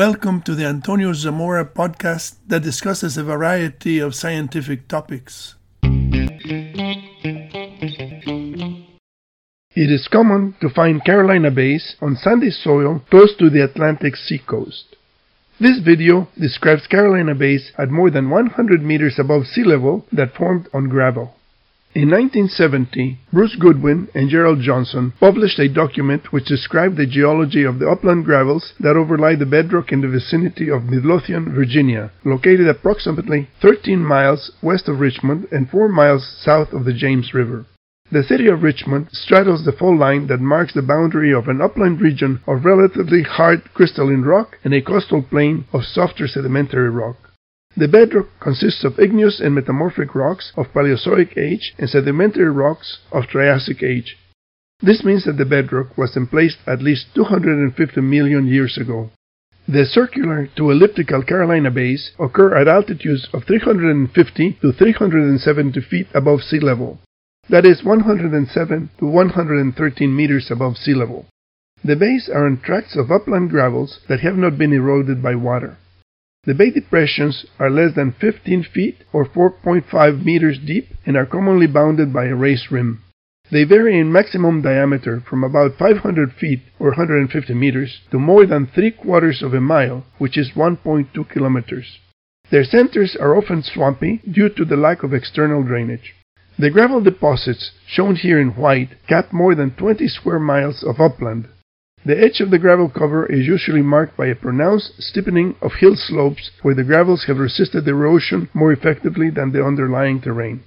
Welcome to the Antonio Zamora podcast that discusses a variety of scientific topics. It is common to find Carolina bays on sandy soil close to the Atlantic seacoast. This video describes Carolina bays at more than 100 meters above sea level that formed on gravel. In 1970, Bruce Goodwin and Gerald Johnson published a document which described the geology of the upland gravels that overlie the bedrock in the vicinity of Midlothian, Virginia, located approximately 13 miles west of Richmond and 4 miles south of the James River. The city of Richmond straddles the fault line that marks the boundary of an upland region of relatively hard crystalline rock and a coastal plain of softer sedimentary rock. The bedrock consists of igneous and metamorphic rocks of Paleozoic age and sedimentary rocks of Triassic age. This means that the bedrock was emplaced at least 250 million years ago. The circular to elliptical Carolina bays occur at altitudes of 350 to 370 feet above sea level. That is 107 to 113 meters above sea level. The bays are on tracts of upland gravels that have not been eroded by water. The bay depressions are less than 15 feet or 4.5 meters deep and are commonly bounded by a raised rim. They vary in maximum diameter from about 500 feet or 150 meters to more than three quarters of a mile, which is 1.2 kilometers. Their centers are often swampy due to the lack of external drainage. The gravel deposits, shown here in white, cap more than 20 square miles of upland, the edge of the gravel cover is usually marked by a pronounced steepening of hill slopes where the gravels have resisted erosion more effectively than the underlying terrain.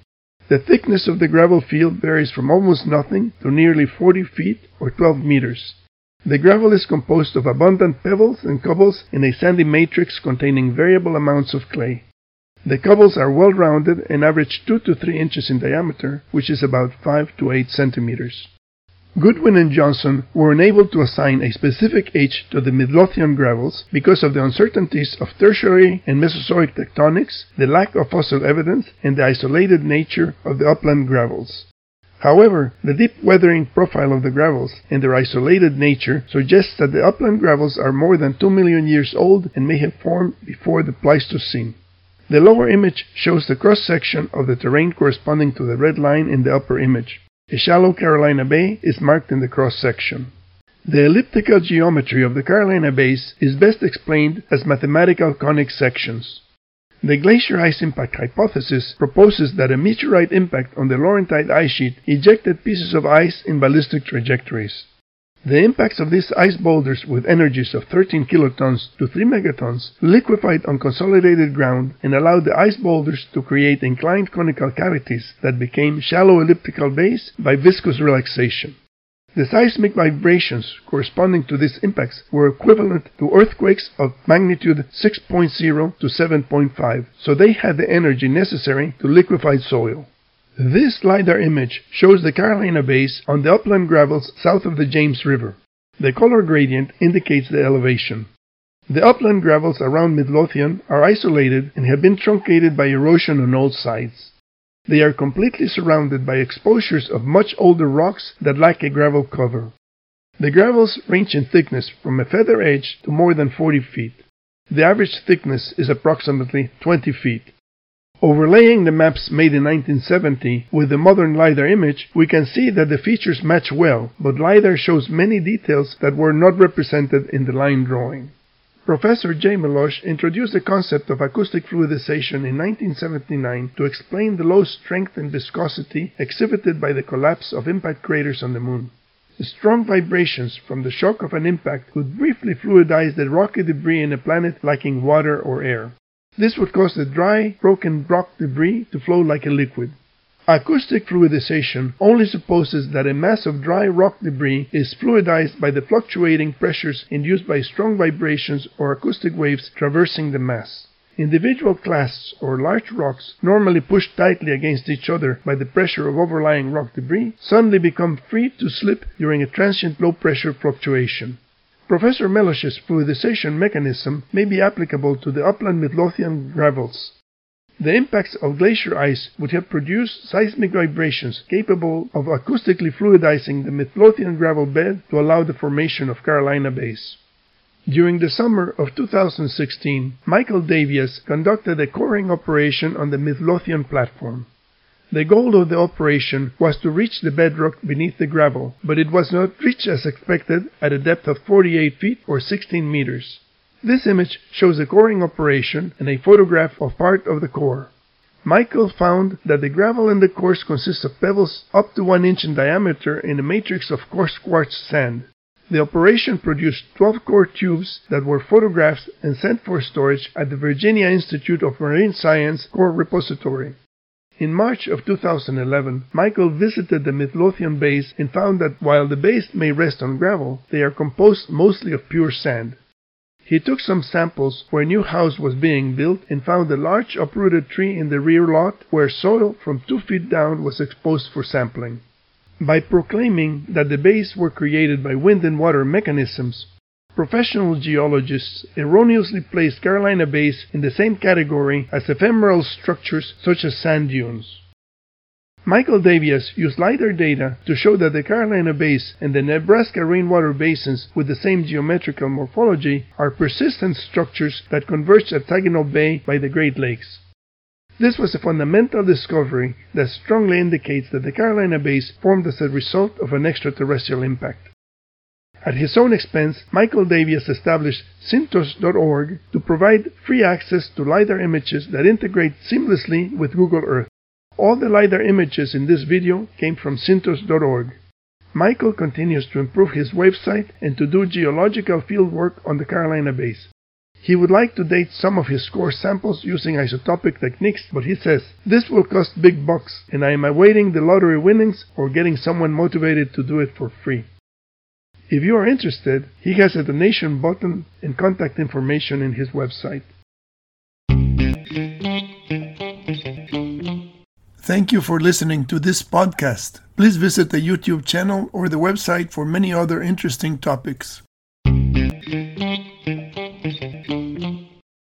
The thickness of the gravel field varies from almost nothing to nearly 40 feet or 12 meters. The gravel is composed of abundant pebbles and cobbles in a sandy matrix containing variable amounts of clay. The cobbles are well rounded and average 2 to 3 inches in diameter, which is about 5 to 8 centimeters. Goodwin and Johnson were unable to assign a specific age to the Midlothian gravels because of the uncertainties of Tertiary and Mesozoic tectonics, the lack of fossil evidence, and the isolated nature of the upland gravels. However, the deep weathering profile of the gravels and their isolated nature suggests that the upland gravels are more than 2 million years old and may have formed before the Pleistocene. The lower image shows the cross section of the terrain corresponding to the red line in the upper image. A shallow Carolina bay is marked in the cross section. The elliptical geometry of the Carolina bays is best explained as mathematical conic sections. The glacier ice impact hypothesis proposes that a meteorite impact on the Laurentide ice sheet ejected pieces of ice in ballistic trajectories. The impacts of these ice boulders with energies of 13 kilotons to 3 megatons liquefied on consolidated ground and allowed the ice boulders to create inclined conical cavities that became shallow elliptical bays by viscous relaxation. The seismic vibrations corresponding to these impacts were equivalent to earthquakes of magnitude 6.0 to 7.5, so they had the energy necessary to liquefy soil. This LiDAR image shows the Carolina bays on the upland gravels south of the James River. The color gradient indicates the elevation. The upland gravels around Midlothian are isolated and have been truncated by erosion on all sides. They are completely surrounded by exposures of much older rocks that lack a gravel cover. The gravels range in thickness from a feather edge to more than 40 feet. The average thickness is approximately 20 feet. Overlaying the maps made in 1970 with the modern LiDAR image, we can see that the features match well, but LiDAR shows many details that were not represented in the line drawing. Professor J. Melosh introduced the concept of acoustic fluidization in 1979 to explain the low strength and viscosity exhibited by the collapse of impact craters on the Moon. The strong vibrations from the shock of an impact could briefly fluidize the rocky debris in a planet lacking water or air. This would cause the dry, broken rock debris to flow like a liquid. Acoustic fluidization only supposes that a mass of dry rock debris is fluidized by the fluctuating pressures induced by strong vibrations or acoustic waves traversing the mass. Individual clasts or large rocks, normally pushed tightly against each other by the pressure of overlying rock debris, suddenly become free to slip during a transient low pressure fluctuation. Professor Melosh's fluidization mechanism may be applicable to the upland Midlothian gravels. The impacts of glacier ice would have produced seismic vibrations capable of acoustically fluidizing the Midlothian gravel bed to allow the formation of Carolina bays. During the summer of 2016, Michael Davias conducted a coring operation on the Midlothian platform. The goal of the operation was to reach the bedrock beneath the gravel, but it was not reached as expected at a depth of 48 feet or 16 meters. This image shows a coring operation and a photograph of part of the core. Michael found that the gravel in the course consists of pebbles up to 1 inch in diameter in a matrix of coarse quartz sand. The operation produced 12 core tubes that were photographed and sent for storage at the Virginia Institute of Marine Science Core Repository. In March of 2011, Michael visited the Midlothian base and found that while the base may rest on gravel, they are composed mostly of pure sand. He took some samples where a new house was being built and found a large uprooted tree in the rear lot where soil from two feet down was exposed for sampling. By proclaiming that the bays were created by wind and water mechanisms, professional geologists erroneously placed Carolina bays in the same category as ephemeral structures such as sand dunes. Michael Davias used LIDAR data to show that the Carolina bays and the Nebraska rainwater basins with the same geometrical morphology are persistent structures that converge at Saginaw Bay by the Great Lakes. This was a fundamental discovery that strongly indicates that the Carolina bays formed as a result of an extraterrestrial impact. At his own expense, Michael Davias established Cintos.org to provide free access to LiDAR images that integrate seamlessly with Google Earth. All the LiDAR images in this video came from Cintos.org. Michael continues to improve his website and to do geological fieldwork on the Carolina bays. He would like to date some of his core samples using isotopic techniques, but he says, this will cost big bucks, and I am awaiting the lottery winnings or getting someone motivated to do it for free. If you are interested, he has a donation button and contact information in his website. Thank you for listening to this podcast. Please visit the YouTube channel or the website for many other interesting topics.